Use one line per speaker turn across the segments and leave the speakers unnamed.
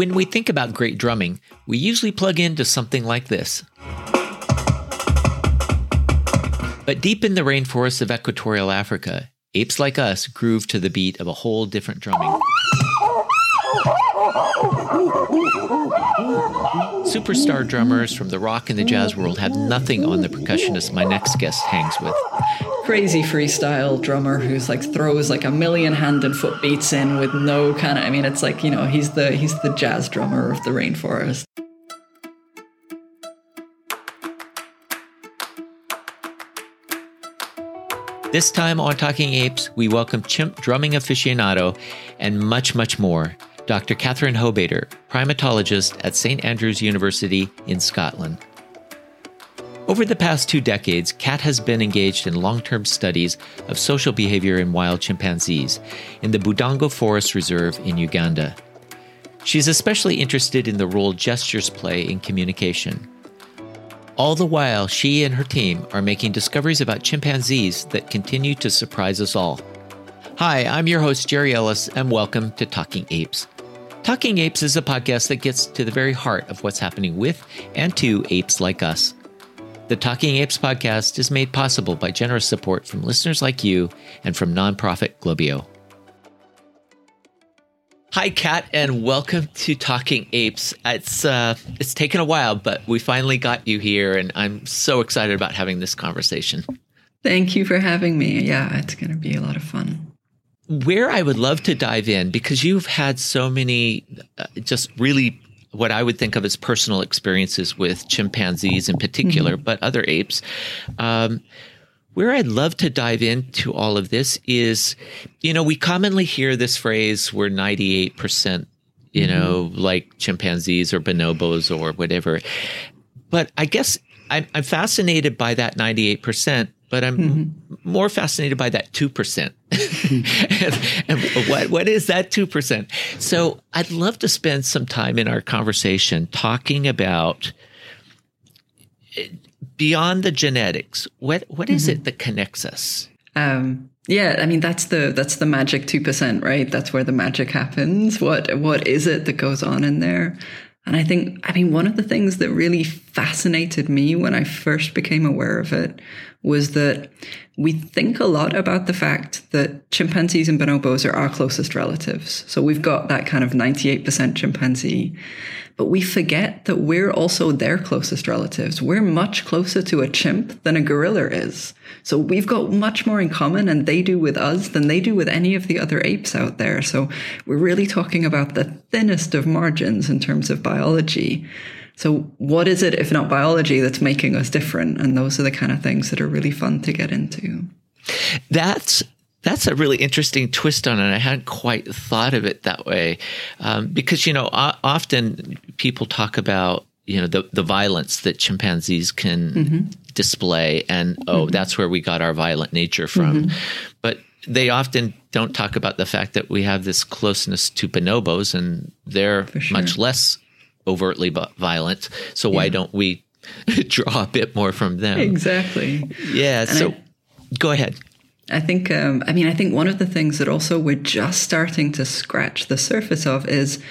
When we think about great drumming, we usually plug into something like this. But deep in the rainforests of equatorial Africa, apes like us groove to the beat of a whole different drumming. Superstar drummers from the rock and the jazz world have nothing on the percussionist my next guest hangs with.
Crazy freestyle drummer who's like throws like a million hand and foot beats in with no kind of I mean it's like, you know, he's the he's the jazz drummer of the rainforest.
This time on Talking Apes, we welcome chimp drumming aficionado and much, much more. Dr. Catherine Hobaiter, primatologist at St. Andrews University in Scotland. Over the past two decades, Cat has been engaged in long term studies of social behavior in wild chimpanzees in the Budongo Forest Reserve in Uganda. She's especially interested in the role gestures play in communication. All the while, she and her team are making discoveries about chimpanzees that continue to surprise us all. Hi, I'm your host, Jerry Ellis, and welcome to Talking Apes. Talking Apes is a podcast that gets to the very heart of what's happening with and to apes like us. The Talking Apes podcast is made possible by generous support from listeners like you and from nonprofit Globio. Hi, Cat, and welcome to Talking Apes. It's uh, it's taken a while, but we finally got you here, and I'm so excited about having this conversation.
Thank you for having me. Yeah, it's going to be a lot of fun
where I would love to dive in because you've had so many uh, just really what I would think of as personal experiences with chimpanzees in particular, mm-hmm. but other apes. Um, where I'd love to dive into all of this is, you know, we commonly hear this phrase, we're 98%, you mm-hmm. know, like chimpanzees or bonobos or whatever. But I guess I'm, I'm fascinated by that 98% but I'm mm-hmm. more fascinated by that 2%. and, and what, what is that 2%? So I'd love to spend some time in our conversation talking about eh, beyond the genetics. What, what is mm-hmm. it that connects us? Um,
yeah, I mean that's the that's the magic two percent, right? That's where the magic happens. What what is it that goes on in there? And I think, I mean, one of the things that really fascinated me when I first became aware of it was that we think a lot about the fact that chimpanzees and bonobos are our closest relatives. So we've got that kind of 98% chimpanzee, but we forget that we're also their closest relatives. We're much closer to a chimp than a gorilla is. So we've got much more in common and they do with us than they do with any of the other apes out there. So we're really talking about the thinnest of margins in terms of biology. So, what is it, if not biology, that's making us different? And those are the kind of things that are really fun to get into.
That's that's a really interesting twist on it. I hadn't quite thought of it that way, um, because you know, often people talk about you know the the violence that chimpanzees can mm-hmm. display, and oh, mm-hmm. that's where we got our violent nature from. Mm-hmm. But they often don't talk about the fact that we have this closeness to bonobos, and they're sure. much less overtly violent. So why don't we draw a bit more from them?
Exactly.
Yeah. And so I, go ahead.
I think, um, I mean, I think one of the things that also we're just starting to scratch the surface of is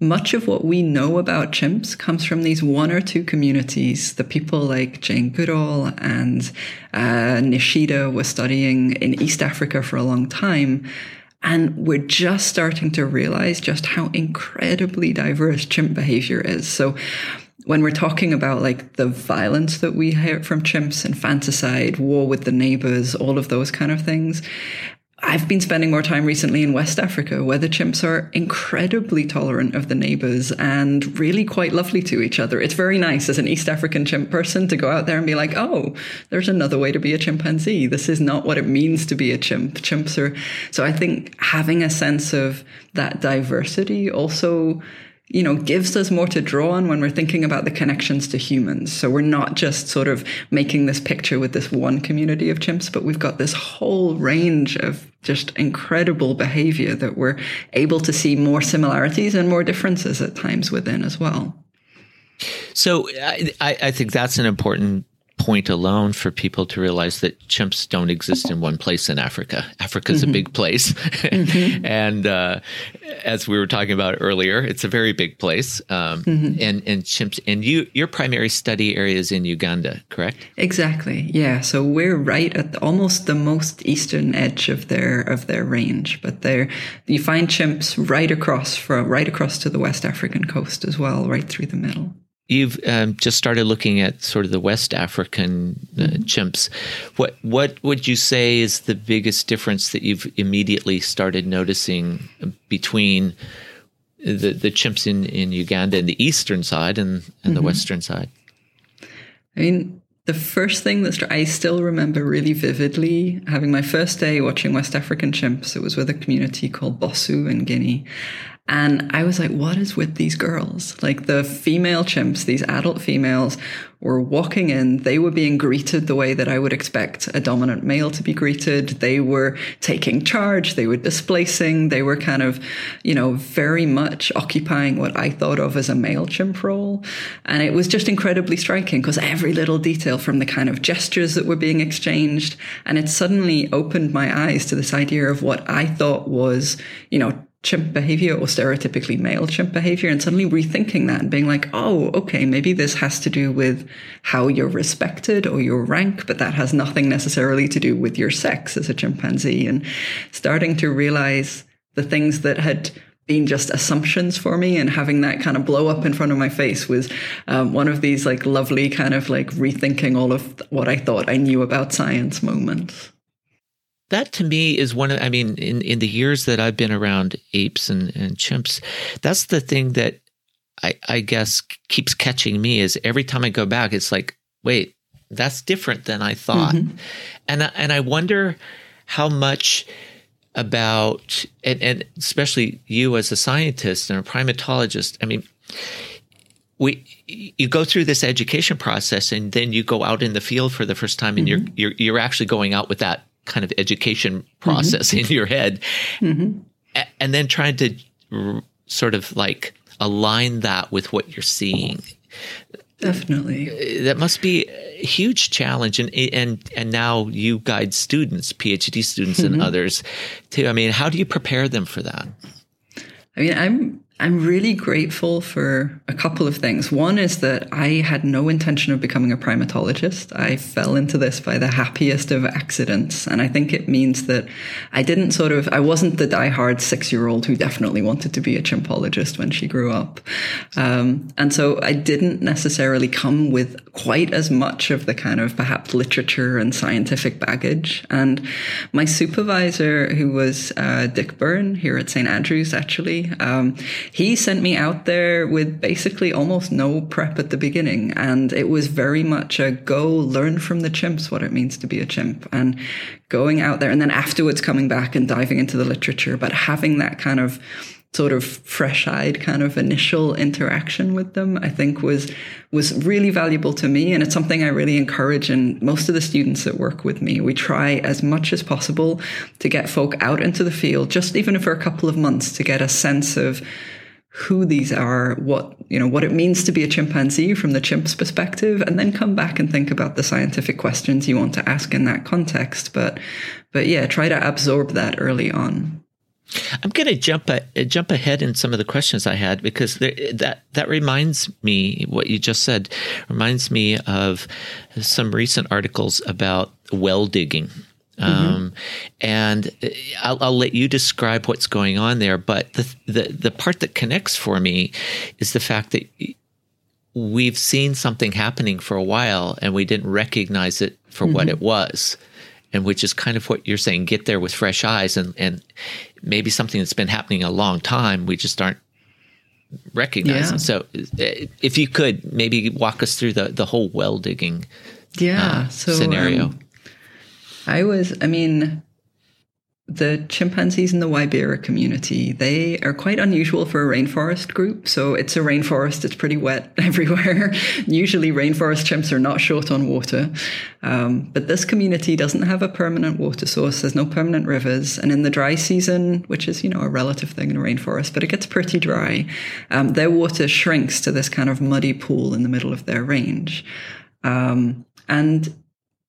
much of what we know about chimps comes from these one or two communities. The people like Jane Goodall and uh, Nishida were studying in East Africa for a long time. And we're just starting to realize just how incredibly diverse chimp behavior is. So when we're talking about like the violence that we hear from chimps, infanticide, war with the neighbors, all of those kind of things, I've been spending more time recently in West Africa where the chimps are incredibly tolerant of the neighbors and really quite lovely to each other. It's very nice as an East African chimp person to go out there and be like, oh, there's another way to be a chimpanzee. This is not what it means to be a chimp. Chimps are. So I think having a sense of that diversity also you know, gives us more to draw on when we're thinking about the connections to humans. So we're not just sort of making this picture with this one community of chimps, but we've got this whole range of just incredible behavior that we're able to see more similarities and more differences at times within as well.
So I, I think that's an important point alone for people to realize that chimps don't exist in one place in Africa. Africa is mm-hmm. a big place. Mm-hmm. and uh, as we were talking about earlier, it's a very big place. Um, mm-hmm. and, and chimps, and you, your primary study area is in Uganda, correct?
Exactly. Yeah. So we're right at the, almost the most eastern edge of their, of their range, but there, you find chimps right across from, right across to the West African coast as well, right through the middle.
You've um, just started looking at sort of the West African uh, mm-hmm. chimps. What what would you say is the biggest difference that you've immediately started noticing between the the chimps in, in Uganda and the eastern side and, and mm-hmm. the western side?
I mean, the first thing that I still remember really vividly having my first day watching West African chimps. It was with a community called Bossou in Guinea, and I was like, what is with these girls? Like the female chimps, these adult females were walking in. They were being greeted the way that I would expect a dominant male to be greeted. They were taking charge. They were displacing. They were kind of, you know, very much occupying what I thought of as a male chimp role. And it was just incredibly striking because every little detail from the kind of gestures that were being exchanged. And it suddenly opened my eyes to this idea of what I thought was, you know, chimp behavior or stereotypically male chimp behavior and suddenly rethinking that and being like, oh, okay, maybe this has to do with how you're respected or your rank, but that has nothing necessarily to do with your sex as a chimpanzee. And starting to realize the things that had been just assumptions for me and having that kind of blow up in front of my face was um, one of these like lovely kind of like rethinking all of what I thought I knew about science moments
that to me is one of i mean in, in the years that i've been around apes and, and chimps that's the thing that I, I guess keeps catching me is every time i go back it's like wait that's different than i thought mm-hmm. and and i wonder how much about and, and especially you as a scientist and a primatologist i mean we you go through this education process and then you go out in the field for the first time and mm-hmm. you're you're you're actually going out with that kind of education process mm-hmm. in your head mm-hmm. and then trying to r- sort of like align that with what you're seeing
definitely
uh, that must be a huge challenge and and and now you guide students phd students mm-hmm. and others too i mean how do you prepare them for that
i mean i'm I'm really grateful for a couple of things. One is that I had no intention of becoming a primatologist. I fell into this by the happiest of accidents. And I think it means that I didn't sort of, I wasn't the diehard six year old who definitely wanted to be a chimpologist when she grew up. Um, and so I didn't necessarily come with quite as much of the kind of perhaps literature and scientific baggage. And my supervisor, who was uh, Dick Byrne here at St. Andrews, actually, um, he sent me out there with basically almost no prep at the beginning. And it was very much a go learn from the chimps what it means to be a chimp and going out there and then afterwards coming back and diving into the literature, but having that kind of sort of fresh-eyed kind of initial interaction with them i think was was really valuable to me and it's something i really encourage in most of the students that work with me we try as much as possible to get folk out into the field just even for a couple of months to get a sense of who these are, what you know, what it means to be a chimpanzee from the chimp's perspective, and then come back and think about the scientific questions you want to ask in that context. But, but yeah, try to absorb that early on.
I'm going to jump a, jump ahead in some of the questions I had because there, that that reminds me what you just said reminds me of some recent articles about well digging Mm-hmm. Um, and uh, I'll, I'll, let you describe what's going on there. But the, the, the part that connects for me is the fact that we've seen something happening for a while and we didn't recognize it for mm-hmm. what it was. And which is kind of what you're saying, get there with fresh eyes and, and maybe something that's been happening a long time. We just aren't recognizing. Yeah. So uh, if you could maybe walk us through the, the whole well digging yeah, uh, so, scenario. Um,
I was, I mean, the chimpanzees in the Waibira community, they are quite unusual for a rainforest group. So it's a rainforest, it's pretty wet everywhere. Usually, rainforest chimps are not short on water. Um, but this community doesn't have a permanent water source, there's no permanent rivers. And in the dry season, which is, you know, a relative thing in a rainforest, but it gets pretty dry, um, their water shrinks to this kind of muddy pool in the middle of their range. Um, And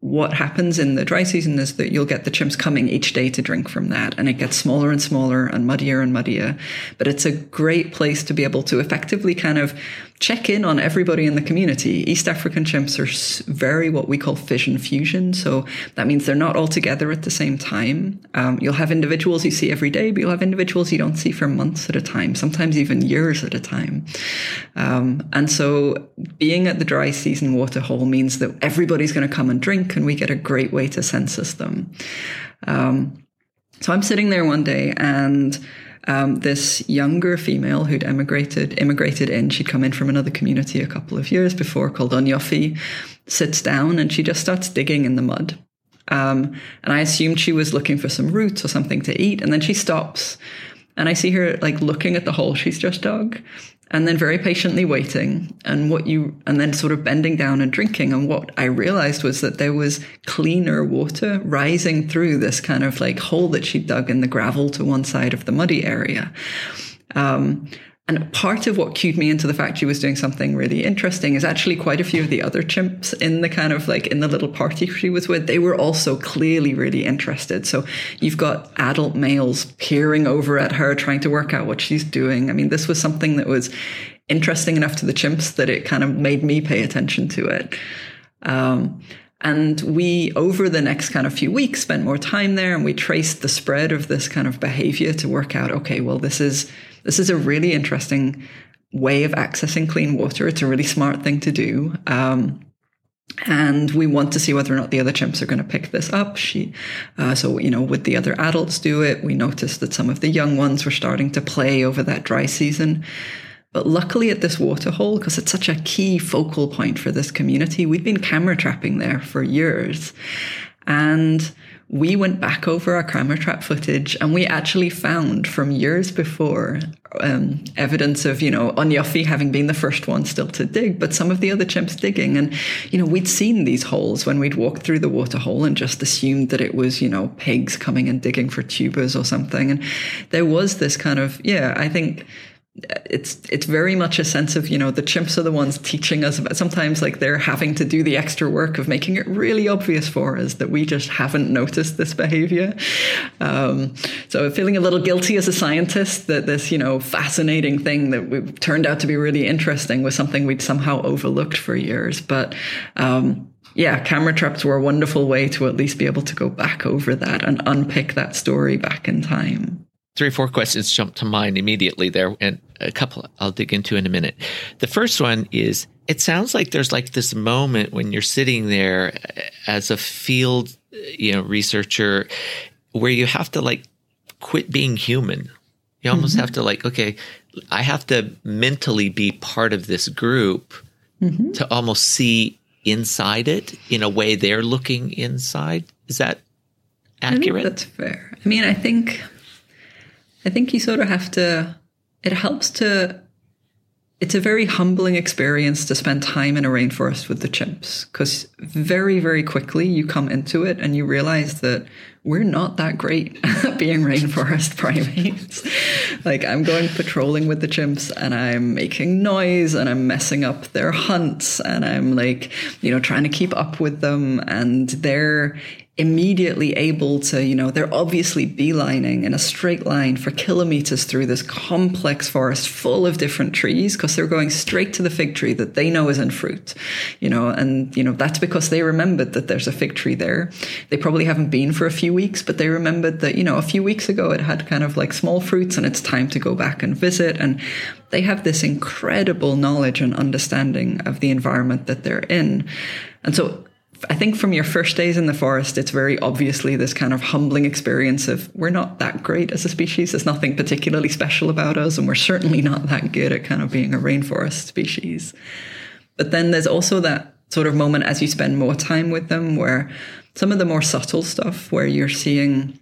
what happens in the dry season is that you'll get the chimps coming each day to drink from that and it gets smaller and smaller and muddier and muddier. But it's a great place to be able to effectively kind of check in on everybody in the community. East African chimps are very what we call fission fusion. So that means they're not all together at the same time. Um, you'll have individuals you see every day, but you'll have individuals you don't see for months at a time, sometimes even years at a time. Um, and so being at the dry season waterhole means that everybody's going to come and drink, and we get a great way to census them. Um, so I'm sitting there one day and um, this younger female who'd emigrated immigrated in. She'd come in from another community a couple of years before called Onyofi, sits down and she just starts digging in the mud. Um, and I assumed she was looking for some roots or something to eat. And then she stops and I see her like looking at the hole she's just dug and then very patiently waiting and what you and then sort of bending down and drinking. And what i realized was that there was cleaner water rising through this kind of like hole that she dug in the gravel to one side of the muddy area. Um, and part of what cued me into the fact she was doing something really interesting is actually quite a few of the other chimps in the kind of like in the little party she was with, they were also clearly really interested. So you've got adult males peering over at her, trying to work out what she's doing. I mean, this was something that was interesting enough to the chimps that it kind of made me pay attention to it. Um, and we, over the next kind of few weeks, spent more time there and we traced the spread of this kind of behavior to work out, okay, well, this is this is a really interesting way of accessing clean water. It's a really smart thing to do. Um, and we want to see whether or not the other chimps are going to pick this up. She, uh, so you know, would the other adults do it? We noticed that some of the young ones were starting to play over that dry season. But luckily, at this waterhole, because it's such a key focal point for this community, we've been camera trapping there for years, and we went back over our camera trap footage and we actually found from years before um, evidence of, you know, Onyofi having been the first one still to dig, but some of the other chimps digging. And, you know, we'd seen these holes when we'd walked through the water hole and just assumed that it was, you know, pigs coming and digging for tubers or something. And there was this kind of, yeah, I think it's it's very much a sense of you know the chimps are the ones teaching us about sometimes like they're having to do the extra work of making it really obvious for us that we just haven't noticed this behavior. Um, so feeling a little guilty as a scientist that this you know fascinating thing that we turned out to be really interesting was something we'd somehow overlooked for years. But um, yeah, camera traps were a wonderful way to at least be able to go back over that and unpick that story back in time.
Three or four questions jump to mind immediately there, and a couple I'll dig into in a minute. The first one is it sounds like there's like this moment when you're sitting there as a field, you know, researcher where you have to like quit being human. You almost mm-hmm. have to like, okay, I have to mentally be part of this group mm-hmm. to almost see inside it in a way they're looking inside. Is that accurate?
that's fair. I mean, I think I think you sort of have to, it helps to, it's a very humbling experience to spend time in a rainforest with the chimps because very, very quickly you come into it and you realize that we're not that great at being rainforest primates. like I'm going patrolling with the chimps and I'm making noise and I'm messing up their hunts and I'm like, you know, trying to keep up with them and they're immediately able to, you know, they're obviously beelining in a straight line for kilometers through this complex forest full of different trees because they're going straight to the fig tree that they know is in fruit, you know, and, you know, that's because they remembered that there's a fig tree there. They probably haven't been for a few weeks, but they remembered that, you know, a few weeks ago it had kind of like small fruits and it's time to go back and visit. And they have this incredible knowledge and understanding of the environment that they're in. And so I think from your first days in the forest, it's very obviously this kind of humbling experience of we're not that great as a species. There's nothing particularly special about us, and we're certainly not that good at kind of being a rainforest species. But then there's also that sort of moment as you spend more time with them where some of the more subtle stuff where you're seeing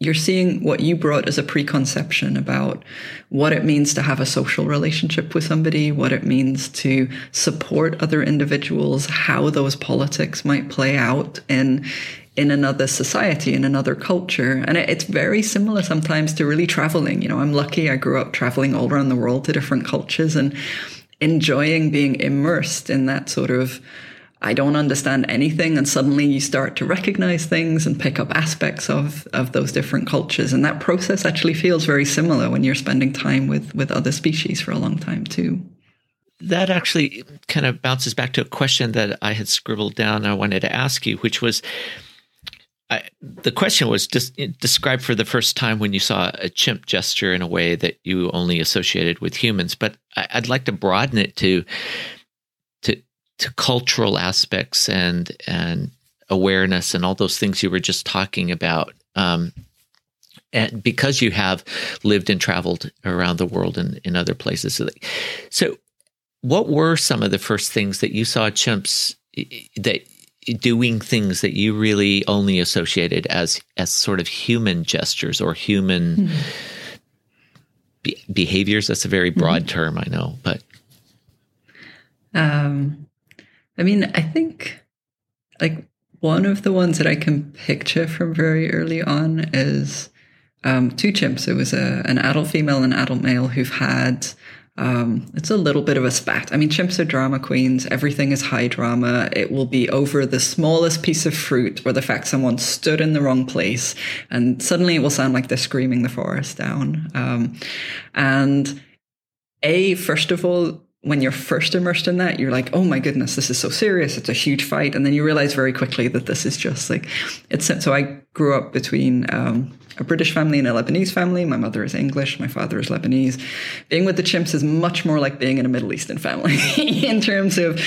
you're seeing what you brought as a preconception about what it means to have a social relationship with somebody, what it means to support other individuals, how those politics might play out in in another society, in another culture. And it's very similar sometimes to really traveling. You know, I'm lucky I grew up traveling all around the world to different cultures and enjoying being immersed in that sort of I don't understand anything. And suddenly you start to recognize things and pick up aspects of, of those different cultures. And that process actually feels very similar when you're spending time with, with other species for a long time too.
That actually kind of bounces back to a question that I had scribbled down. I wanted to ask you, which was, I, the question was just describe for the first time when you saw a chimp gesture in a way that you only associated with humans. But I, would like to broaden it to to cultural aspects and and awareness and all those things you were just talking about. Um, and because you have lived and traveled around the world and in other places, so what were some of the first things that you saw chimps that doing things that you really only associated as as sort of human gestures or human mm-hmm. be- behaviors? That's a very broad mm-hmm. term, I know, but
um, I mean, I think like one of the ones that I can picture from very early on is um, two chimps. It was a, an adult female and adult male who've had. Um, it's a little bit of a spat. I mean, chimps are drama queens. Everything is high drama. It will be over the smallest piece of fruit or the fact someone stood in the wrong place, and suddenly it will sound like they're screaming the forest down. Um, and a first of all, when you're first immersed in that, you're like, oh my goodness, this is so serious. It's a huge fight. And then you realize very quickly that this is just like, it's so I grew up between um, a British family and a Lebanese family. My mother is English, my father is Lebanese. Being with the chimps is much more like being in a Middle Eastern family in terms of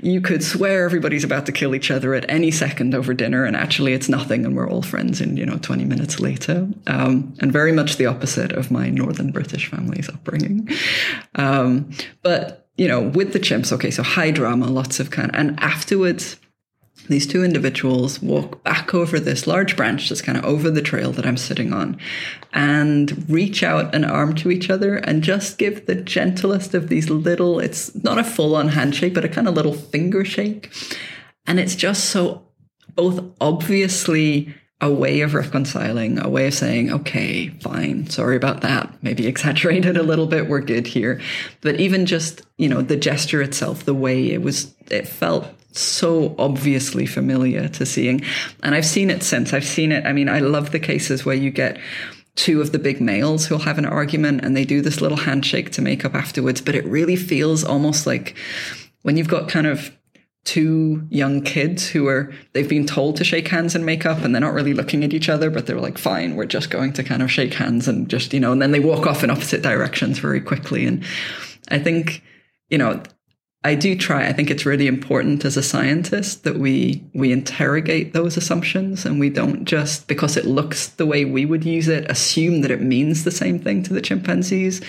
you could swear everybody's about to kill each other at any second over dinner, and actually it's nothing, and we're all friends in, you know, 20 minutes later. Um, and very much the opposite of my Northern British family's upbringing. Um, but, you know, with the chimps, okay, so high drama, lots of kind of, and afterwards, these two individuals walk back over this large branch that's kind of over the trail that I'm sitting on and reach out an arm to each other and just give the gentlest of these little, it's not a full on handshake, but a kind of little finger shake. And it's just so both obviously a way of reconciling, a way of saying, okay, fine, sorry about that. Maybe exaggerated a little bit. We're good here. But even just, you know, the gesture itself, the way it was, it felt so obviously familiar to seeing. And I've seen it since. I've seen it. I mean, I love the cases where you get two of the big males who'll have an argument and they do this little handshake to make up afterwards. But it really feels almost like when you've got kind of two young kids who are they've been told to shake hands and make up and they're not really looking at each other but they're like fine we're just going to kind of shake hands and just you know and then they walk off in opposite directions very quickly and i think you know I do try. I think it's really important as a scientist that we we interrogate those assumptions and we don't just because it looks the way we would use it assume that it means the same thing to the chimpanzees.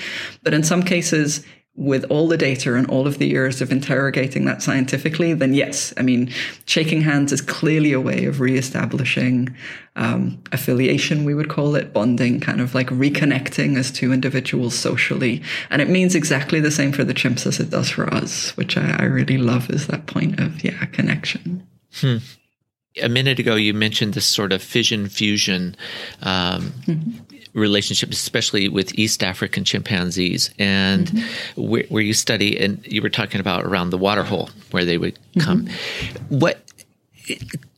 But in some cases, with all the data and all of the years of interrogating that scientifically, then yes, I mean, shaking hands is clearly a way of reestablishing um, affiliation, we would call it, bonding, kind of like reconnecting as two individuals socially. And it means exactly the same for the chimps as it does for us, which I, I really love is that point of, yeah, connection.
Hmm a minute ago you mentioned this sort of fission fusion um, mm-hmm relationships, especially with East African chimpanzees, and mm-hmm. where, where, you study, and you were talking about around the waterhole where they would come. Mm-hmm. What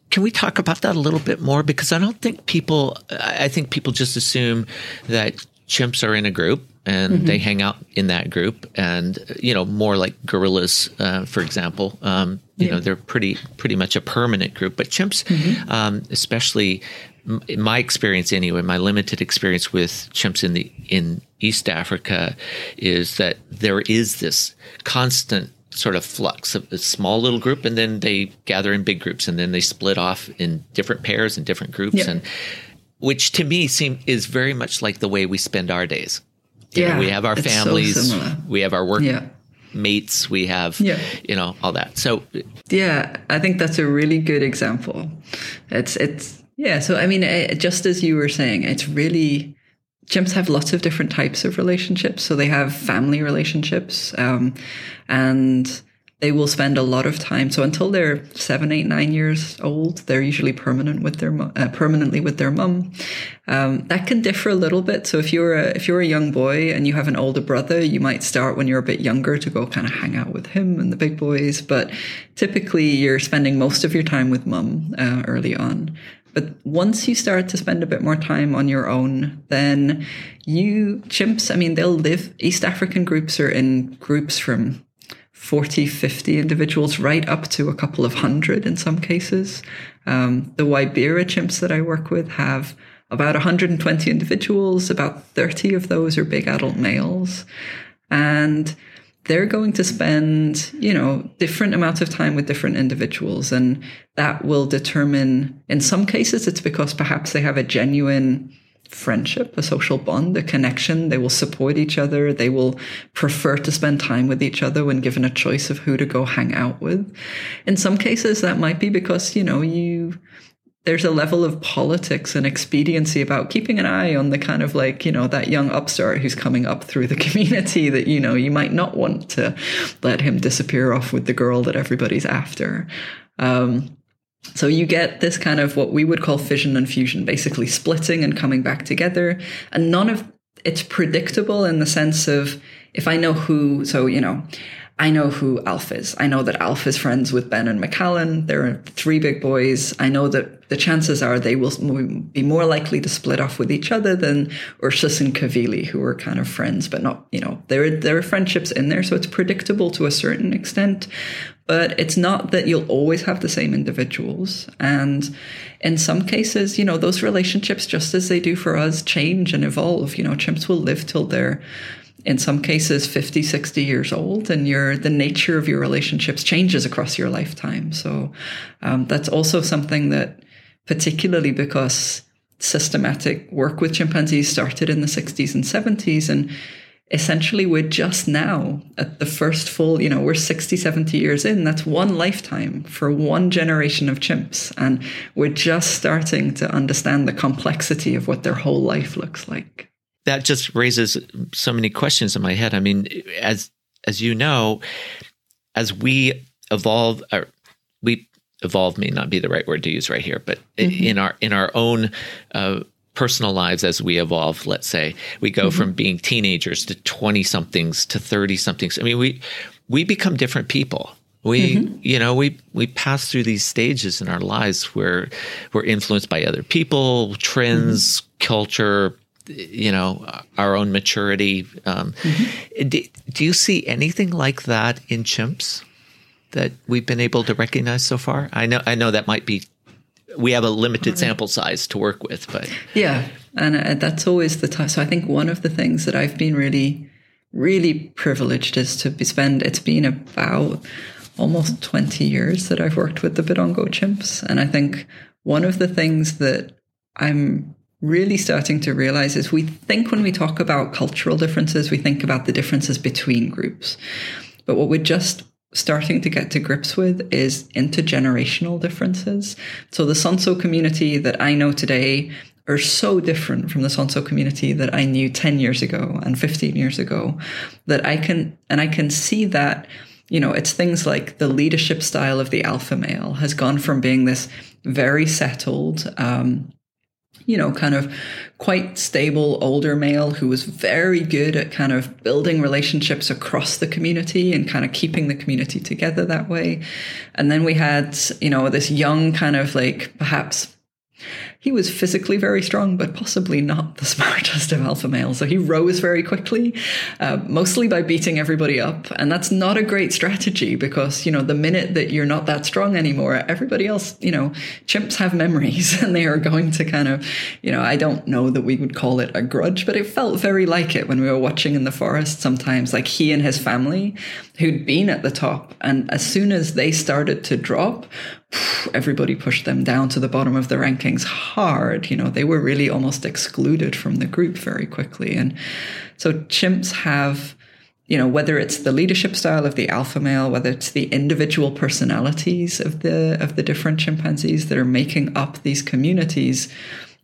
can we talk about that a little bit more? Because I don't think people, I think people just assume that chimps are in a group and mm-hmm. they hang out in that group and you know more like gorillas uh, for example um, you yeah. know they're pretty pretty much a permanent group but chimps mm-hmm. um, especially my experience anyway, my limited experience with chimps in the in East Africa is that there is this constant sort of flux of a small little group and then they gather in big groups and then they split off in different pairs and different groups yep. and which to me seem is very much like the way we spend our days. You yeah, know, we have our families, so we have our work yeah. mates, we have yeah. you know all that. So
yeah, I think that's a really good example. It's it's yeah. So, I mean, eh, just as you were saying, it's really, chimps have lots of different types of relationships. So they have family relationships. Um, and they will spend a lot of time. So until they're seven, eight, nine years old, they're usually permanent with their uh, permanently with their mum. Um, that can differ a little bit. So if you're a if you're a young boy and you have an older brother, you might start when you're a bit younger to go kind of hang out with him and the big boys. But typically, you're spending most of your time with mum uh, early on. But once you start to spend a bit more time on your own, then you chimps, I mean, they'll live, East African groups are in groups from 40, 50 individuals, right up to a couple of hundred in some cases. Um, the Waibira chimps that I work with have about 120 individuals, about 30 of those are big adult males. And they're going to spend, you know, different amounts of time with different individuals. And that will determine, in some cases, it's because perhaps they have a genuine friendship, a social bond, a connection. They will support each other. They will prefer to spend time with each other when given a choice of who to go hang out with. In some cases, that might be because, you know, you, there's a level of politics and expediency about keeping an eye on the kind of like, you know, that young upstart who's coming up through the community that, you know, you might not want to let him disappear off with the girl that everybody's after. Um, so you get this kind of what we would call fission and fusion, basically splitting and coming back together. And none of it's predictable in the sense of if I know who, so, you know, I know who Alf is. I know that Alf is friends with Ben and McAllen. There are three big boys. I know that the chances are they will be more likely to split off with each other than Ursus and Kavili, who are kind of friends, but not, you know, there, there are friendships in there. So it's predictable to a certain extent, but it's not that you'll always have the same individuals. And in some cases, you know, those relationships, just as they do for us, change and evolve. You know, chimps will live till they're in some cases 50 60 years old and your the nature of your relationships changes across your lifetime. So um, that's also something that particularly because systematic work with chimpanzees started in the 60s and 70s and essentially we're just now at the first full you know we're 60 70 years in that's one lifetime for one generation of chimps. And we're just starting to understand the complexity of what their whole life looks like
that just raises so many questions in my head. I mean, as as you know, as we evolve, or we evolve may not be the right word to use right here, but mm-hmm. in our in our own uh, personal lives as we evolve, let's say we go mm-hmm. from being teenagers to twenty somethings to thirty somethings. I mean, we we become different people. We, mm-hmm. you know, we we pass through these stages in our lives where we're influenced by other people, trends, mm-hmm. culture, you know our own maturity. Um, mm-hmm. do, do, you see anything like that in chimps that we've been able to recognize so far? I know I know that might be we have a limited sample size to work with, but
yeah, and uh, that's always the time. So I think one of the things that I've been really really privileged is to be spend. It's been about almost 20 years that I've worked with the Budongo chimps. And I think one of the things that I'm really starting to realize is we think when we talk about cultural differences, we think about the differences between groups. But what we're just starting to get to grips with is intergenerational differences. So the Sonso community that I know today are so different from the Sonso community that I knew 10 years ago and 15 years ago that I can, and I can see that, you know, it's things like the leadership style of the alpha male has gone from being this very settled, um, you know, kind of quite stable older male who was very good at kind of building relationships across the community and kind of keeping the community together that way. And then we had, you know, this young kind of like perhaps he was physically very strong, but possibly not the smartest of alpha males. So he rose very quickly, uh, mostly by beating everybody up. And that's not a great strategy because, you know, the minute that you're not that strong anymore, everybody else, you know, chimps have memories and they are going to kind of, you know, I don't know that we would call it a grudge, but it felt very like it when we were watching in the forest sometimes, like he and his family who'd been at the top. And as soon as they started to drop, everybody pushed them down to the bottom of the rankings hard. You know, they were really almost excluded from the group very quickly. And so chimps have, you know, whether it's the leadership style of the alpha male, whether it's the individual personalities of the of the different chimpanzees that are making up these communities,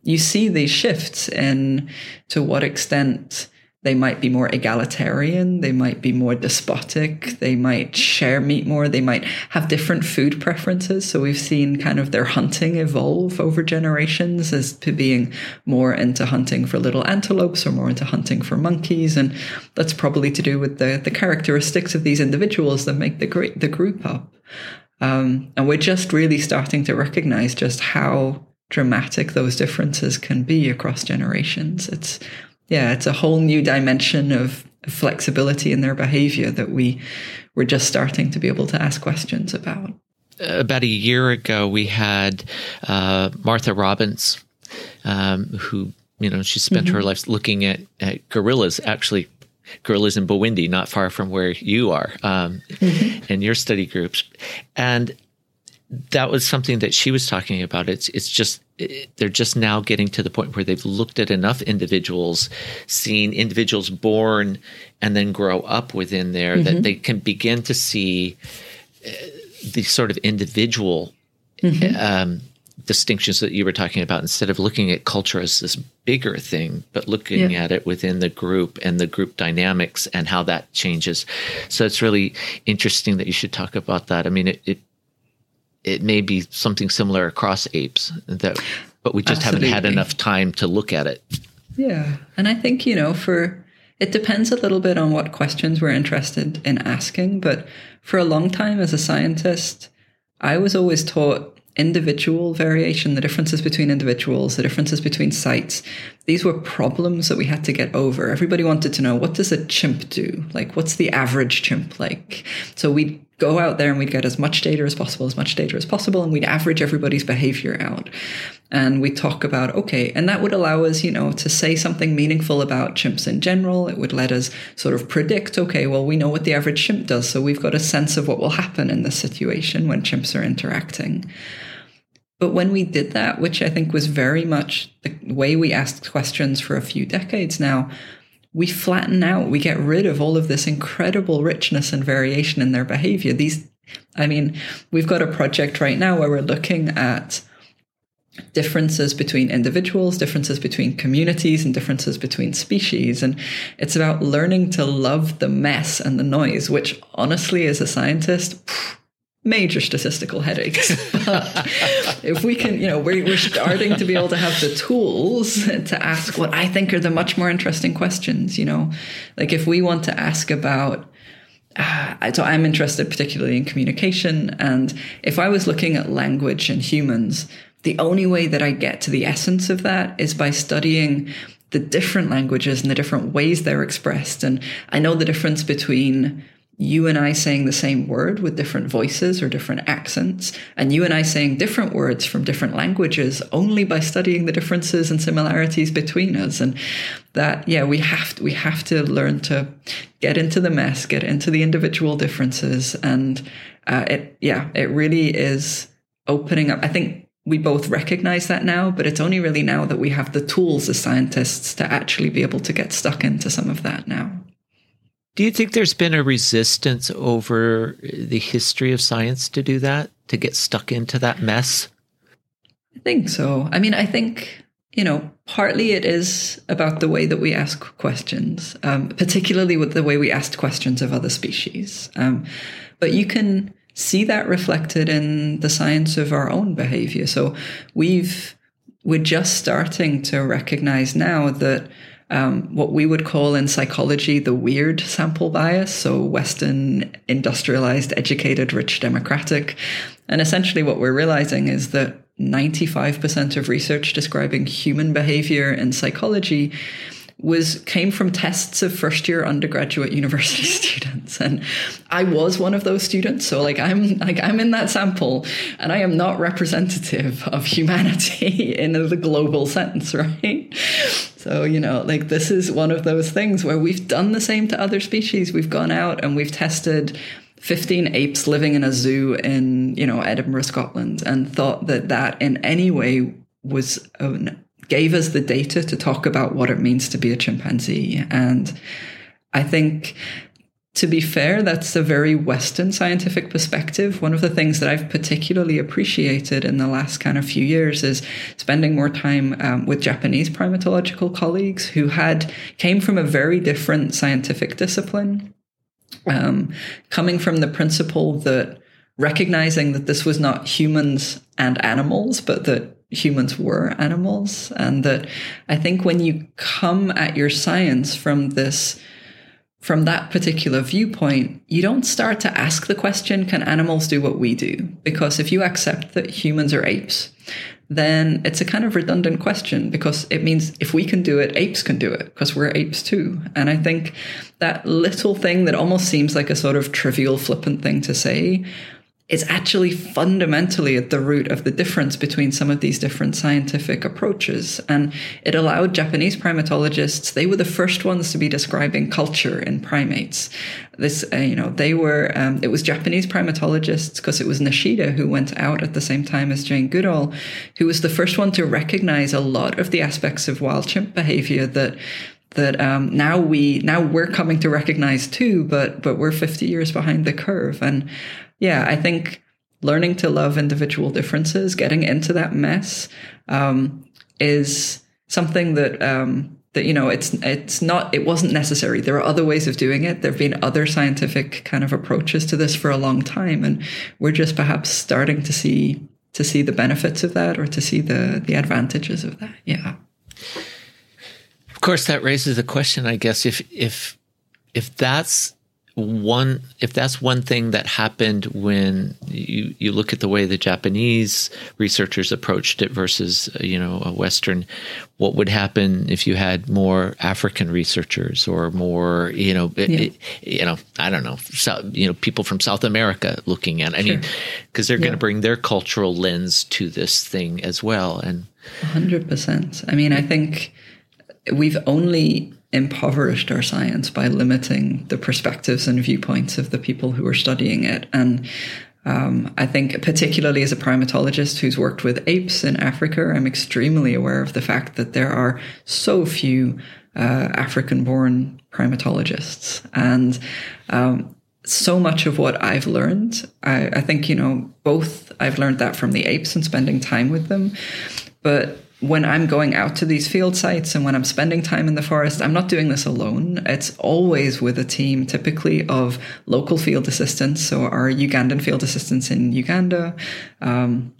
you see these shifts in to what extent they might be more egalitarian, they might be more despotic, they might share meat more, they might have different food preferences. So we've seen kind of their hunting evolve over generations as to being more into hunting for little antelopes or more into hunting for monkeys. And that's probably to do with the, the characteristics of these individuals that make the, the group up. Um, and we're just really starting to recognize just how dramatic those differences can be across generations. It's yeah, it's a whole new dimension of flexibility in their behavior that we were just starting to be able to ask questions about.
About a year ago, we had uh, Martha Robbins, um, who you know she spent mm-hmm. her life looking at, at gorillas, actually gorillas in Bwindi, not far from where you are, um, mm-hmm. in your study groups, and that was something that she was talking about. It's it's just it, they're just now getting to the point where they've looked at enough individuals, seen individuals born and then grow up within there mm-hmm. that they can begin to see uh, the sort of individual mm-hmm. um, distinctions that you were talking about instead of looking at culture as this bigger thing but looking yeah. at it within the group and the group dynamics and how that changes so it's really interesting that you should talk about that i mean it, it it may be something similar across apes that but we just Absolutely. haven't had enough time to look at it
yeah and i think you know for it depends a little bit on what questions we're interested in asking but for a long time as a scientist i was always taught individual variation, the differences between individuals, the differences between sites. These were problems that we had to get over. Everybody wanted to know what does a chimp do? Like, what's the average chimp like? So we'd go out there and we'd get as much data as possible, as much data as possible, and we'd average everybody's behavior out. And we talk about, okay, and that would allow us, you know, to say something meaningful about chimps in general. It would let us sort of predict, okay, well, we know what the average chimp does. So we've got a sense of what will happen in this situation when chimps are interacting. But when we did that, which I think was very much the way we asked questions for a few decades now, we flatten out, we get rid of all of this incredible richness and variation in their behavior. These, I mean, we've got a project right now where we're looking at differences between individuals, differences between communities, and differences between species. And it's about learning to love the mess and the noise, which honestly, as a scientist, phew, major statistical headaches. But if we can, you know, we're, we're starting to be able to have the tools to ask what I think are the much more interesting questions, you know, like if we want to ask about, uh, so I'm interested particularly in communication. And if I was looking at language and humans, the only way that I get to the essence of that is by studying the different languages and the different ways they're expressed. And I know the difference between you and I saying the same word with different voices or different accents, and you and I saying different words from different languages only by studying the differences and similarities between us. And that, yeah, we have to, we have to learn to get into the mess, get into the individual differences, and uh, it, yeah, it really is opening up. I think we both recognize that now, but it's only really now that we have the tools as scientists to actually be able to get stuck into some of that now.
Do you think there's been a resistance over the history of science to do that, to get stuck into that mess?
I think so. I mean, I think, you know, partly it is about the way that we ask questions, um, particularly with the way we ask questions of other species. Um, but you can see that reflected in the science of our own behavior. So we've, we're just starting to recognize now that um, what we would call in psychology the weird sample bias. So, Western, industrialized, educated, rich, democratic. And essentially, what we're realizing is that 95% of research describing human behavior in psychology was came from tests of first year undergraduate university students and i was one of those students so like i'm like i'm in that sample and i am not representative of humanity in the global sense right so you know like this is one of those things where we've done the same to other species we've gone out and we've tested 15 apes living in a zoo in you know edinburgh scotland and thought that that in any way was an gave us the data to talk about what it means to be a chimpanzee. And I think to be fair, that's a very Western scientific perspective. One of the things that I've particularly appreciated in the last kind of few years is spending more time um, with Japanese primatological colleagues who had came from a very different scientific discipline, um, coming from the principle that recognizing that this was not humans and animals, but that humans were animals, and that I think when you come at your science from this from that particular viewpoint, you don't start to ask the question, can animals do what we do? Because if you accept that humans are apes, then it's a kind of redundant question because it means if we can do it, apes can do it because we're apes too. And I think that little thing that almost seems like a sort of trivial, flippant thing to say is actually fundamentally at the root of the difference between some of these different scientific approaches. And it allowed Japanese primatologists, they were the first ones to be describing culture in primates. This, uh, you know, they were, um, it was Japanese primatologists, because it was Nishida who went out at the same time as Jane Goodall, who was the first one to recognize a lot of the aspects of wild chimp behavior that that um, now we now we're coming to recognize too, but but we're 50 years behind the curve. And yeah, I think learning to love individual differences, getting into that mess, um, is something that um, that you know it's it's not it wasn't necessary. There are other ways of doing it. There have been other scientific kind of approaches to this for a long time, and we're just perhaps starting to see to see the benefits of that or to see the the advantages of that. Yeah.
Of course, that raises a question. I guess if if if that's one if that's one thing that happened when you you look at the way the Japanese researchers approached it versus uh, you know a Western, what would happen if you had more African researchers or more you know yeah. it, you know I don't know so, you know people from South America looking at it. I sure. mean because they're yeah. going to bring their cultural lens to this thing as well and
hundred percent. I mean I think we've only impoverished our science by limiting the perspectives and viewpoints of the people who are studying it. And um, I think, particularly as a primatologist who's worked with apes in Africa, I'm extremely aware of the fact that there are so few uh, African born primatologists. And um, so much of what I've learned, I, I think, you know, both I've learned that from the apes and spending time with them. But when I'm going out to these field sites and when I'm spending time in the forest, I'm not doing this alone. It's always with a team, typically of local field assistants. So our Ugandan field assistants in Uganda, um,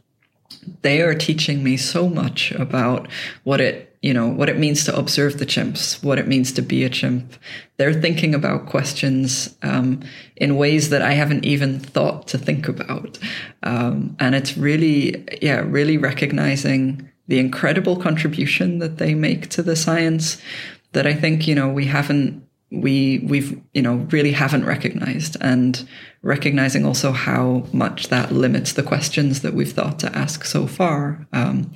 they are teaching me so much about what it you know what it means to observe the chimps what it means to be a chimp they're thinking about questions um, in ways that i haven't even thought to think about um, and it's really yeah really recognizing the incredible contribution that they make to the science that I think, you know, we haven't we we've you know really haven't recognized and recognizing also how much that limits the questions that we've thought to ask so far um,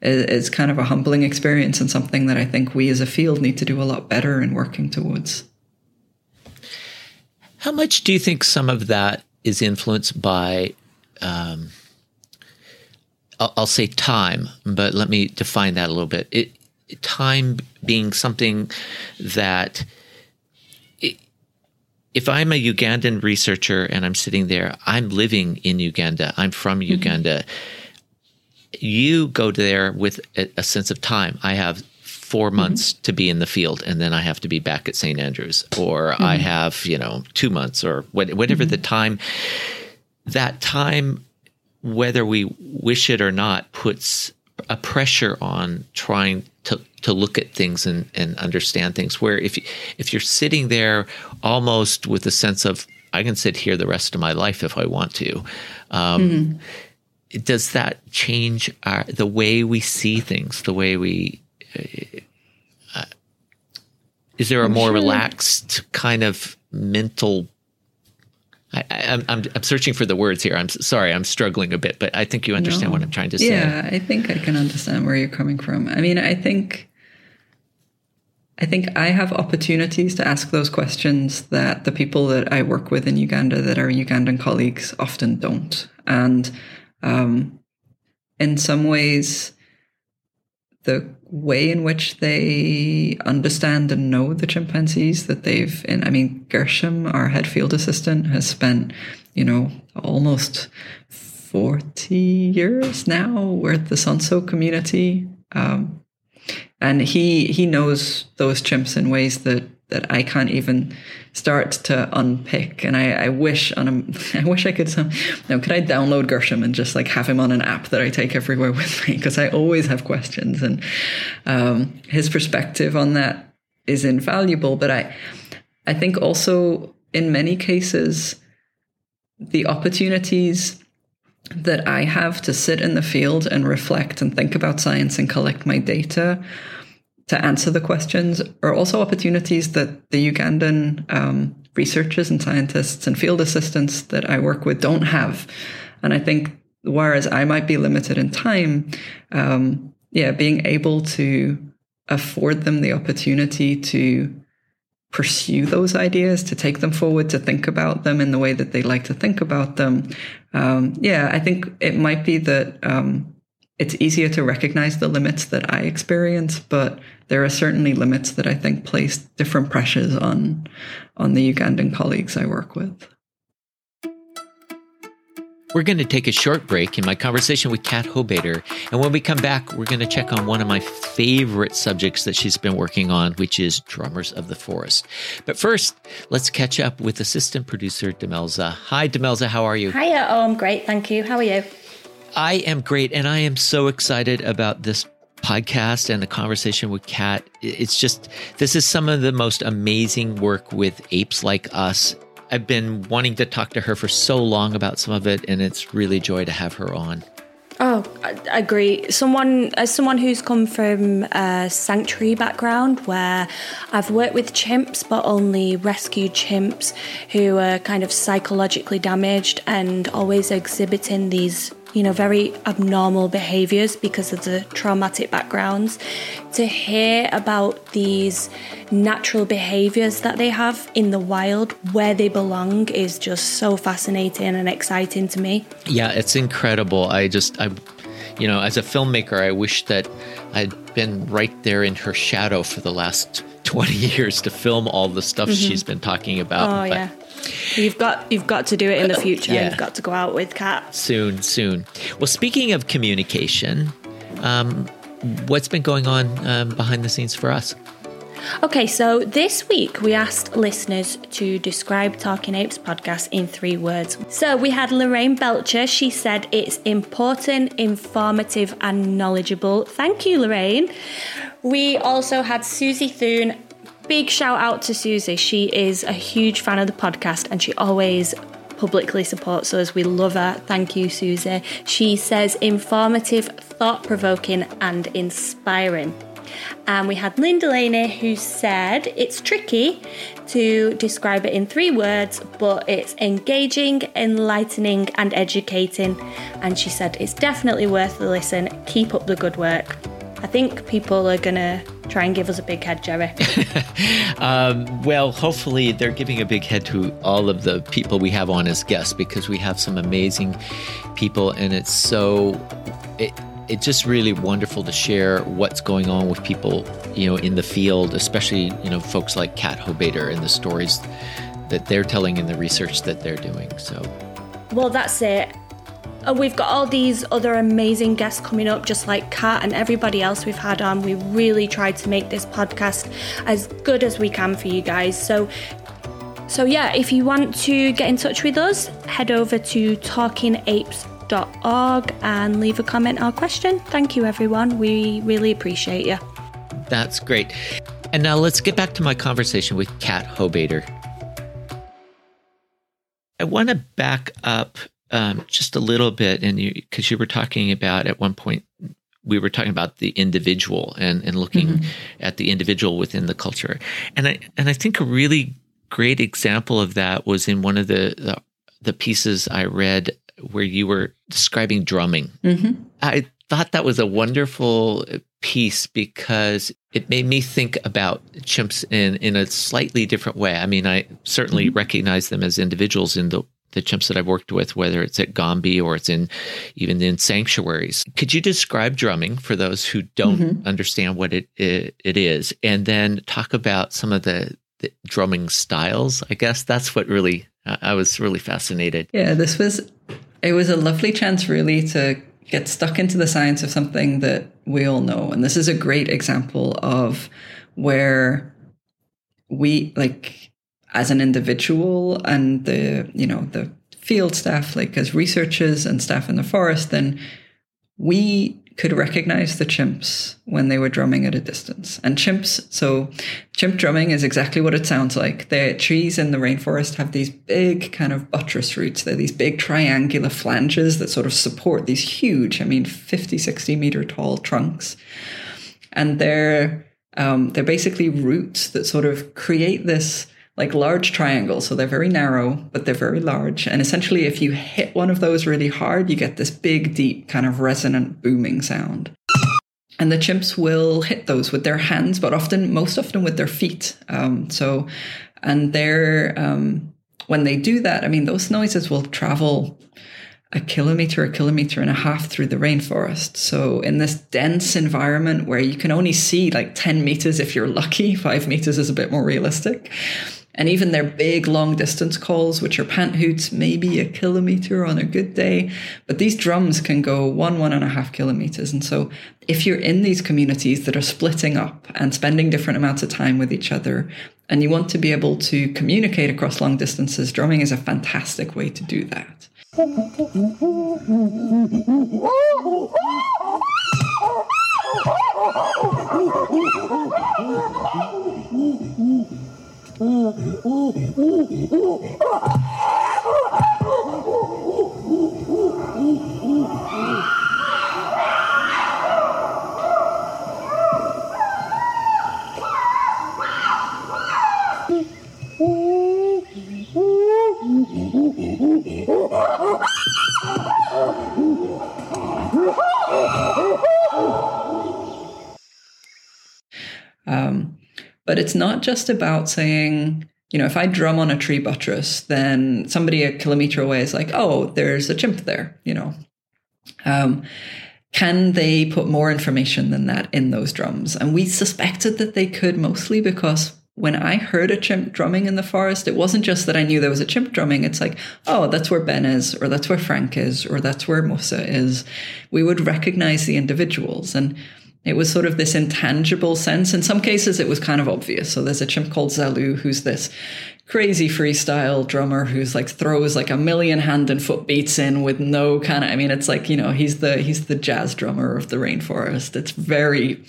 is, is kind of a humbling experience and something that I think we as a field need to do a lot better in working towards.
How much do you think some of that is influenced by um, I'll, I'll say time, but let me define that a little bit. It, time being something that if I'm a Ugandan researcher and I'm sitting there, I'm living in Uganda, I'm from mm-hmm. Uganda. You go there with a, a, sense of time. I have 4 mm-hmm. months to be in the field and then I have to be back at St. Andrews, or mm-hmm. I have, you know, two months or whatever the mm-hmm. time. That time whether we wish it or not, puts a pressure on trying to to look at things and, and understand things. Where if if you're sitting there almost with a sense of I can sit here the rest of my life if I want to, um, mm-hmm. does that change our, the way we see things? The way we uh, is there a more relaxed kind of mental I, am I'm, I'm searching for the words here. I'm sorry, I'm struggling a bit, but I think you understand no. what I'm trying to say.
Yeah, I think I can understand where you're coming from. I mean, I think I think I have opportunities to ask those questions that the people that I work with in Uganda, that are Ugandan colleagues, often don't. And um, in some ways, the way in which they understand and know the chimpanzees that they've in I mean Gershom, our head field assistant, has spent, you know, almost 40 years now with the Sonso community. Um, and he he knows those chimps in ways that that I can't even start to unpick. And I, I wish on a, I wish I could some, now could I download Gershom and just like have him on an app that I take everywhere with me? Because I always have questions and um, his perspective on that is invaluable. But I, I think also in many cases, the opportunities that I have to sit in the field and reflect and think about science and collect my data to answer the questions are also opportunities that the Ugandan um, researchers and scientists and field assistants that I work with don't have. And I think whereas I might be limited in time, um, yeah, being able to afford them the opportunity to pursue those ideas, to take them forward, to think about them in the way that they like to think about them. Um, yeah, I think it might be that um, it's easier to recognize the limits that I experience, but there are certainly limits that I think place different pressures on on the Ugandan colleagues I work with.
We're going to take a short break in my conversation with Kat Hobaiter. And when we come back, we're going to check on one of my favorite subjects that she's been working on, which is Drummers of the Forest. But first, let's catch up with assistant producer Demelza. Hi, Demelza. How are you?
Hiya. Oh, I'm great. Thank you. How are you?
I am great. And I am so excited about this podcast and the conversation with Kat. It's just, this is some of the most amazing work with apes like us. I've been wanting to talk to her for so long about some of it, and it's really joy to have her on.
Oh, I agree. Someone as someone who's come from a sanctuary background where I've worked with chimps, but only rescued chimps who are kind of psychologically damaged and always exhibiting these you know, very abnormal behaviors because of the traumatic backgrounds. To hear about these natural behaviors that they have in the wild where they belong is just so fascinating and exciting to me.
Yeah, it's incredible. I just, I, you know, as a filmmaker, I wish that I'd been right there in her shadow for the last 20 years to film all the stuff mm-hmm. she's been talking about.
Oh, but, yeah You've got you've got to do it in the future. Yeah. You've got to go out with Kat
soon. Soon. Well, speaking of communication, um, what's been going on um, behind the scenes for us?
Okay, so this week we asked listeners to describe Talking Apes podcast in three words. So we had Lorraine Belcher. She said it's important, informative, and knowledgeable. Thank you, Lorraine. We also had Susie Thune big shout out to Susie. She is a huge fan of the podcast and she always publicly supports us. We love her. Thank you, Susie. She says informative, thought provoking, and inspiring. And we had Linda Delaney who said it's tricky to describe it in three words, but it's engaging, enlightening, and educating. And she said it's definitely worth the listen. Keep up the good work. I think people are going to try and give us a big head, Jerry.
um, well, hopefully they're giving a big head to all of the people we have on as guests because we have some amazing people, and it's so. It, it's just really wonderful to share what's going on with people, you know, in the field, especially, you know, folks like Kat Hobaiter and the stories that they're telling in the research that they're doing. So,
well, that's it. And we've got all these other amazing guests coming up, just like Kat and everybody else we've had on. We really tried to make this podcast as good as we can for you guys. So, so yeah, if you want to get in touch with us, head over to talkingapes.org and leave a comment or question. Thank you, everyone. We really appreciate you.
That's great. And now let's get back to my conversation with Kat Hobaiter. I want to back up um, just a little bit, and you because you were talking about at one point we were talking about the individual and and looking mm-hmm. at the individual within the culture, and I and I think a really great example of that was in one of the the, the pieces I read where you were describing drumming. Mm-hmm. I thought that was a wonderful piece because it made me think about chimps in in a slightly different way. I mean, I certainly mm-hmm. recognize them as individuals in the the chimps that I've worked with, whether it's at Gombe or it's in even in sanctuaries. Could you describe drumming for those who don't mm-hmm. understand what it, it, it is, and then talk about some of the, the drumming styles? I guess that's what really I was really fascinated.
Yeah, this was it was a lovely chance really to get stuck into the science of something that we all know, and this is a great example of where we like as an individual and the you know the field staff like as researchers and staff in the forest then we could recognize the chimps when they were drumming at a distance. And chimps so chimp drumming is exactly what it sounds like. The trees in the rainforest have these big kind of buttress roots. They're these big triangular flanges that sort of support these huge i mean 50 60 meter tall trunks. And they're um, they're basically roots that sort of create this like large triangles. So they're very narrow, but they're very large. And essentially, if you hit one of those really hard, you get this big, deep, kind of resonant booming sound. And the chimps will hit those with their hands, but often, most often with their feet. Um, so, and they're, um, when they do that, I mean, those noises will travel a kilometer, a kilometer and a half through the rainforest. So, in this dense environment where you can only see like 10 meters if you're lucky, five meters is a bit more realistic. And even their big long distance calls, which are pant hoots, maybe a kilometer on a good day. But these drums can go one, one and a half kilometers. And so if you're in these communities that are splitting up and spending different amounts of time with each other, and you want to be able to communicate across long distances, drumming is a fantastic way to do that. Um, but it's not just about saying, you know, if I drum on a tree buttress, then somebody a kilometer away is like, oh, there's a chimp there, you know. Um, can they put more information than that in those drums? And we suspected that they could mostly because when I heard a chimp drumming in the forest, it wasn't just that I knew there was a chimp drumming. It's like, oh, that's where Ben is, or that's where Frank is, or that's where Musa is. We would recognize the individuals. And it was sort of this intangible sense. In some cases, it was kind of obvious. So there's a chimp called Zalu, who's this crazy freestyle drummer who's like throws like a million hand and foot beats in with no kind of i mean it's like you know he's the he's the jazz drummer of the rainforest it's very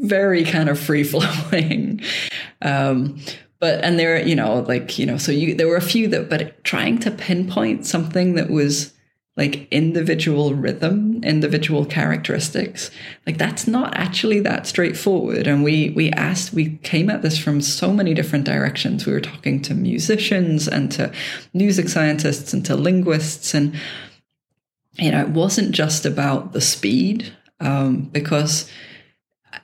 very kind of free flowing um but and there you know like you know so you there were a few that but trying to pinpoint something that was like individual rhythm, individual characteristics. Like that's not actually that straightforward. And we we asked, we came at this from so many different directions. We were talking to musicians and to music scientists and to linguists, and you know, it wasn't just about the speed, um, because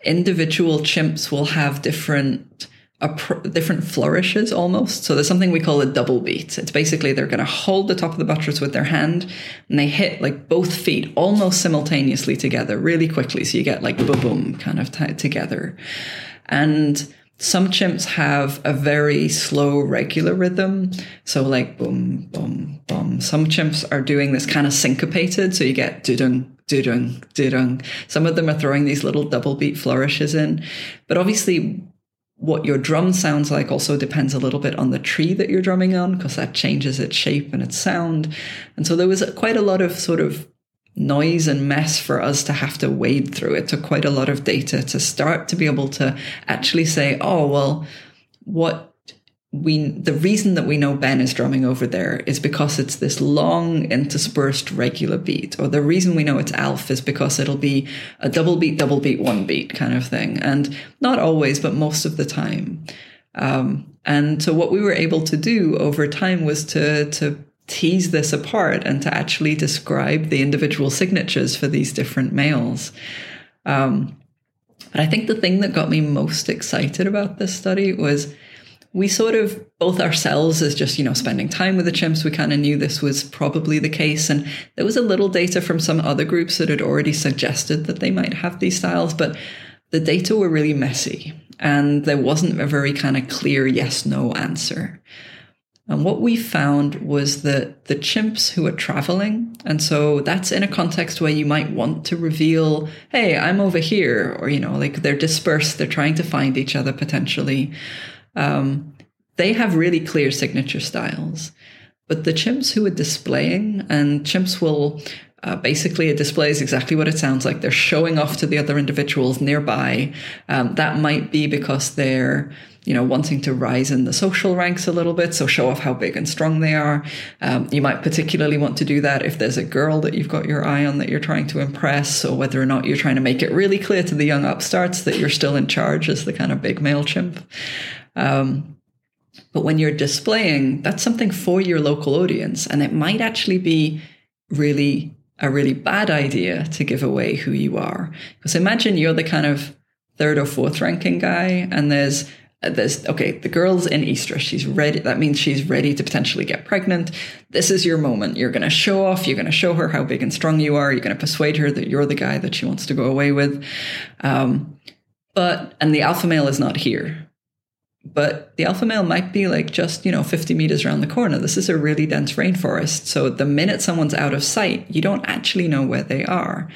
individual chimps will have different pr- different flourishes almost. So there's something we call a double beat. It's basically they're going to hold the top of the buttress with their hand and they hit like both feet almost simultaneously together really quickly. So you get like boom, boom kind of t- together. And some chimps have a very slow, regular rhythm. So like boom, boom, boom. Some chimps are doing this kind of syncopated. So you get dudung, dudung, dudung. Some of them are throwing these little double beat flourishes in. But obviously what your drum sounds like also depends a little bit on the tree that you're drumming on because that changes its shape and its sound. And so there was quite a lot of sort of noise and mess for us to have to wade through. It took quite a lot of data to start to be able to actually say, oh, well, what we the reason that we know Ben is drumming over there is because it's this long interspersed regular beat, or the reason we know it's Alf is because it'll be a double beat, double beat, one beat kind of thing, and not always, but most of the time. Um, and so what we were able to do over time was to to tease this apart and to actually describe the individual signatures for these different males. Um, but I think the thing that got me most excited about this study was we sort of both ourselves as just you know spending time with the chimps we kind of knew this was probably the case. And there was a little data from some other groups that had already suggested that they might have these styles but the data were really messy. And there wasn't a very kind of clear yes no answer. And what we found was that the chimps who are traveling, and so that's in a context where you might want to reveal, hey, I'm over here, or, you know, like they're dispersed, they're trying to find each other potentially. Um, they have really clear signature styles. But the chimps who are displaying, and chimps will uh, basically, it displays exactly what it sounds like. They're showing off to the other individuals nearby. Um, that might be because they're you know, wanting to rise in the social ranks a little bit, so show off how big and strong they are. Um, you might particularly want to do that if there's a girl that you've got your eye on that you're trying to impress, or whether or not you're trying to make it really clear to the young upstarts that you're still in charge as the kind of big male chimp. Um, but when you're displaying, that's something for your local audience, and it might actually be really a really bad idea to give away who you are. Because imagine you're the kind of third or fourth ranking guy, and there's there's okay the girl's in estrus she's ready. That means she's ready to potentially get pregnant. This is your moment. You're going to show off. You're going to show her how big and strong you are. You're going to persuade her that you're the guy that she wants to go away with. Um, but and the alpha male is not here but the alpha male might be like just you know 50 meters around the corner. This is a really dense rainforest so the minute someone's out of sight you don't actually know where they are.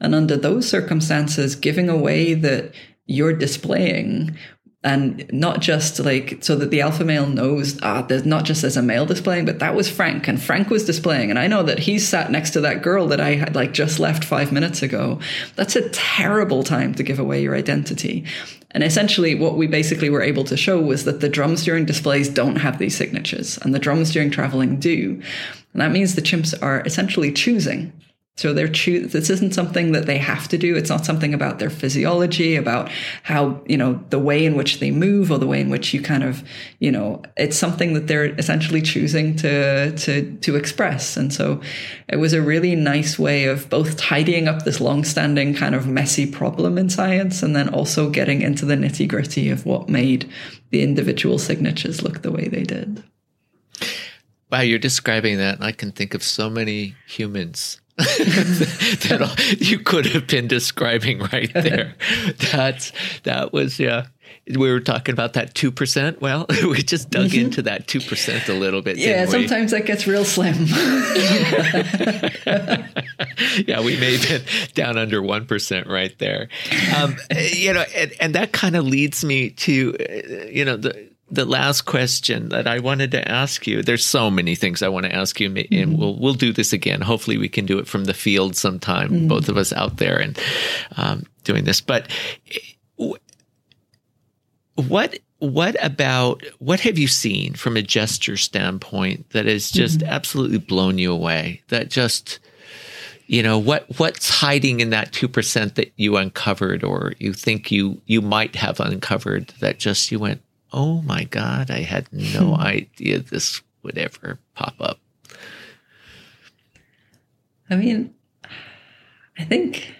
And under those circumstances giving away that you're displaying and not just like so that the alpha male knows ah there's not just as a male displaying but that was frank and frank was displaying. And i know that he's sat next to that girl that i had like just left five minutes ago. That's a terrible time to give away your identity. And essentially what we basically were able to show was that the drums during displays don't have these signatures and the drums during traveling do. And that means the chimps are essentially choosing so they're choose. This isn't something that they have to do. It's not something about their physiology, about how you know the way in which they move or the way in which you kind of you know. It's something that they're essentially choosing to to to express. And so it was a really nice way of both tidying up this long-standing kind of messy problem in science, and then also getting into the nitty gritty of what made the individual signatures look the way they did.
Wow, you're describing that, and I can think of so many humans that you could have been describing right there. That's that was yeah. We were talking about that two percent. Well, we just dug mm-hmm. into that two percent a little bit.
Yeah, sometimes that gets real slim.
yeah, we may have been down under one percent right there. Um, you know, and, and that kind of leads me to uh, you know the the last question that I wanted to ask you. There's so many things I want to ask you, and mm-hmm. we'll we'll do this again. Hopefully, we can do it from the field sometime. Mm-hmm. Both of us out there and um, doing this. But what what about what have you seen from a gesture standpoint that has just mm-hmm. absolutely blown you away? That just you know what what's hiding in that 2% that you uncovered or you think you you might have uncovered that just you went oh my God, I had no idea this would ever pop up.
I mean, I think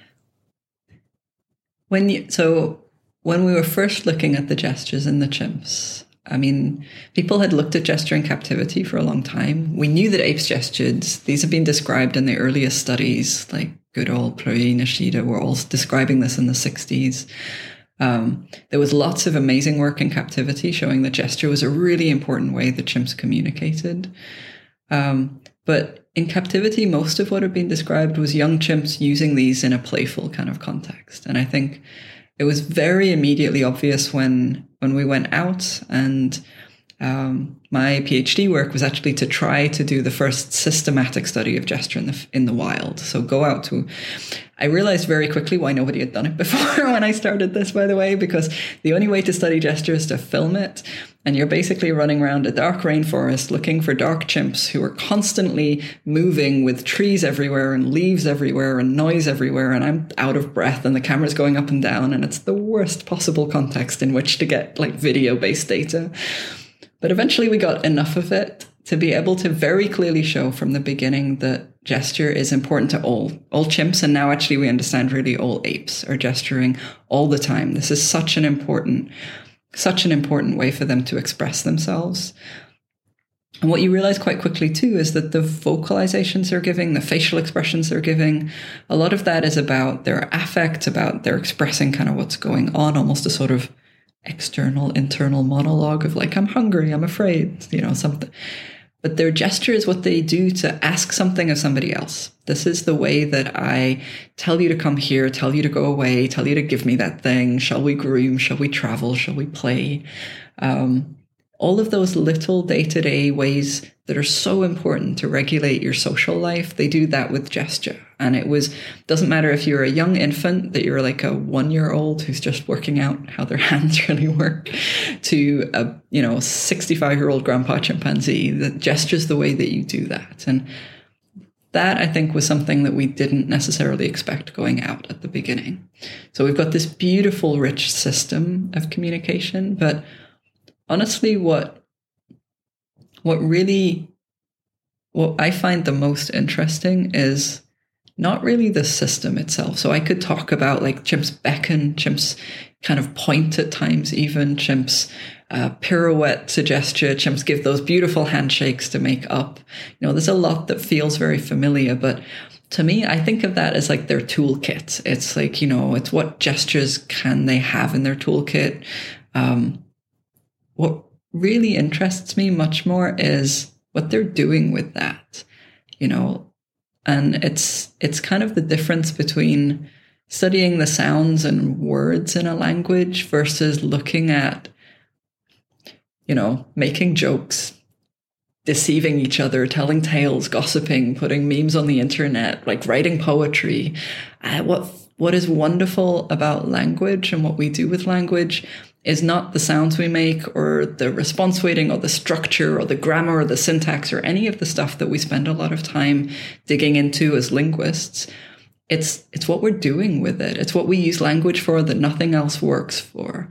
when you, so when we were first looking at the gestures in the chimps, I mean, people had looked at gesture in captivity for a long time. We knew that apes gestured. These have been described in the earliest studies, like good old Plooij Nishida were all describing this in the 60s. Um, there was lots of amazing work in captivity showing that gesture was a really important way the chimps communicated. Um, but in captivity, most of what had been described was young chimps using these in a playful kind of context. And I think it was very immediately obvious when when we went out and um, my PhD work was actually to try to do the first systematic study of gesture in the in the wild. So go out to. I realized very quickly why nobody had done it before when I started this, by the way, because the only way to study gesture is to film it, and you're basically running around a dark rainforest looking for dark chimps who are constantly moving with trees everywhere and leaves everywhere and noise everywhere, and I'm out of breath and the camera's going up and down, and it's the worst possible context in which to get like video based data. But eventually we got enough of it to be able to very clearly show from the beginning that gesture is important to all all chimps and now actually we understand really all apes are gesturing all the time this is such an important such an important way for them to express themselves. And what you realize quite quickly too is that the vocalizations they're giving, the facial expressions they're giving, a lot of that is about their affect, about their expressing kind of what's going on, almost a sort of external, internal monologue of like, I'm hungry, I'm afraid, you know, something. But their gesture is what they do to ask something of somebody else. This is the way that I tell you to come here, tell you to go away, tell you to give me that thing. Shall we groom? Shall we travel? Shall we play? Um, all of those little day to day ways that are so important to regulate your social life, they do that with gesture. And it was, doesn't matter if you're a young infant, that you're like a one year old who's just working out how their hands really work, to a, you know, 65 year old grandpa chimpanzee, that gesture's the way that you do that. And that I think was something that we didn't necessarily expect going out at the beginning. So we've got this beautiful, rich system of communication, but honestly what what really what I find the most interesting is not really the system itself. So I could talk about like chimps beckon, chimps kind of point at times, even chimps uh, pirouette to gesture, chimps give those beautiful handshakes to make up. You know, there's a lot that feels very familiar, but to me, I think of that as like their toolkit. It's like, you know, it's what gestures can they have in their toolkit? Um, what really interests me much more is what they're doing with that, you know, and it's it's kind of the difference between studying the sounds and words in a language versus looking at you know making jokes deceiving each other telling tales gossiping putting memes on the internet like writing poetry. Uh, what what is wonderful about language and what we do with language is not the sounds we make or the response weighting or the structure or the grammar or the syntax or any of the stuff that we spend a lot of time digging into as linguists. It's, it's what we're doing with it. It's what we use language for that nothing else works for.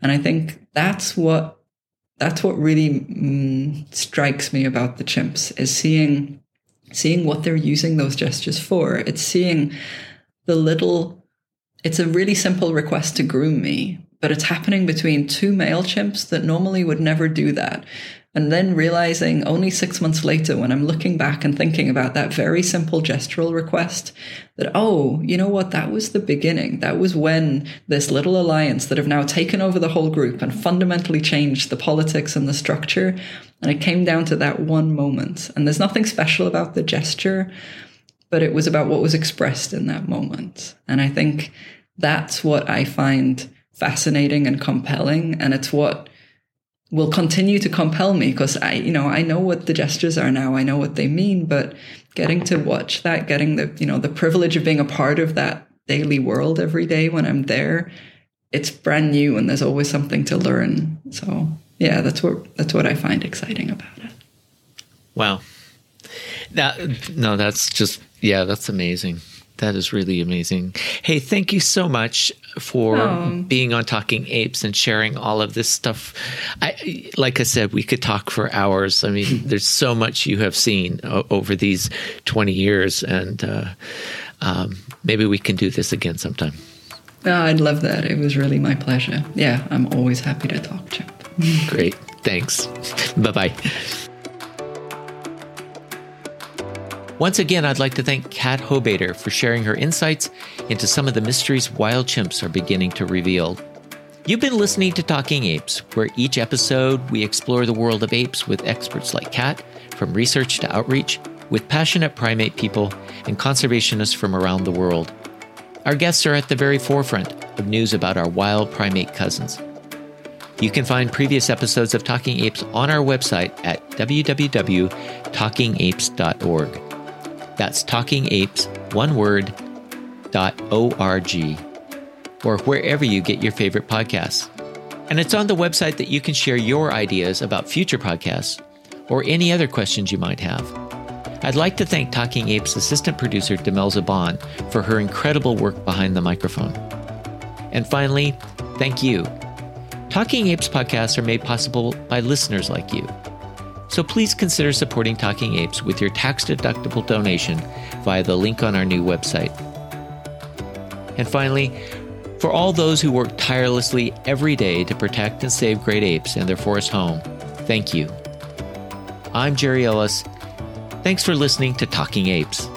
And I think that's what, that's what really mm, strikes me about the chimps is seeing, seeing what they're using those gestures for. It's seeing the little, it's a really simple request to groom me, but it's happening between two male chimps that normally would never do that. And then realizing only six months later, when I'm looking back and thinking about that very simple gestural request, that, oh, you know what? That was the beginning. That was when this little alliance that have now taken over the whole group and fundamentally changed the politics and the structure. And it came down to that one moment. And there's nothing special about the gesture, but it was about what was expressed in that moment. And I think that's what I find fascinating and compelling. And it's what will continue to compel me because I, you know, I know what the gestures are now. I know what they mean, but getting to watch that, getting the, you know, the privilege of being a part of that daily world every day when I'm there, it's brand new and there's always something to learn. So yeah, that's what, that's what I find exciting about it.
Wow. That, no, that's just, yeah, that's amazing. That is really amazing. Hey, thank you so much for oh. being on Talking Apes and sharing all of this stuff. I, like I said, we could talk for hours. I mean, there's so much you have seen o- over these 20 years, and uh, um, maybe we can do this again sometime.
Oh, I'd love that. It was really my pleasure. Yeah, I'm always happy to talk, Chip.
Great. Thanks. bye bye. Once again, I'd like to thank Kat Hobaiter for sharing her insights into some of the mysteries wild chimps are beginning to reveal. You've been listening to Talking Apes, where each episode we explore the world of apes with experts like Kat, from research to outreach, with passionate primate people and conservationists from around the world. Our guests are at the very forefront of news about our wild primate cousins. You can find previous episodes of Talking Apes on our website at www.talkingapes.org. That's Talking Apes, one word, dot O-R-G, or wherever you get your favorite podcasts. And it's on the website that you can share your ideas about future podcasts or any other questions you might have. I'd like to thank Talking Apes assistant producer Demel Zaban for her incredible work behind the microphone. And finally, thank you. Talking Apes podcasts are made possible by listeners like you. So please consider supporting Talking Apes with your tax deductible donation via the link on our new website. And finally, For all those who work tirelessly every day to protect and save great apes and their forest home, thank you. I'm Jerry Ellis. Thanks for listening to Talking Apes.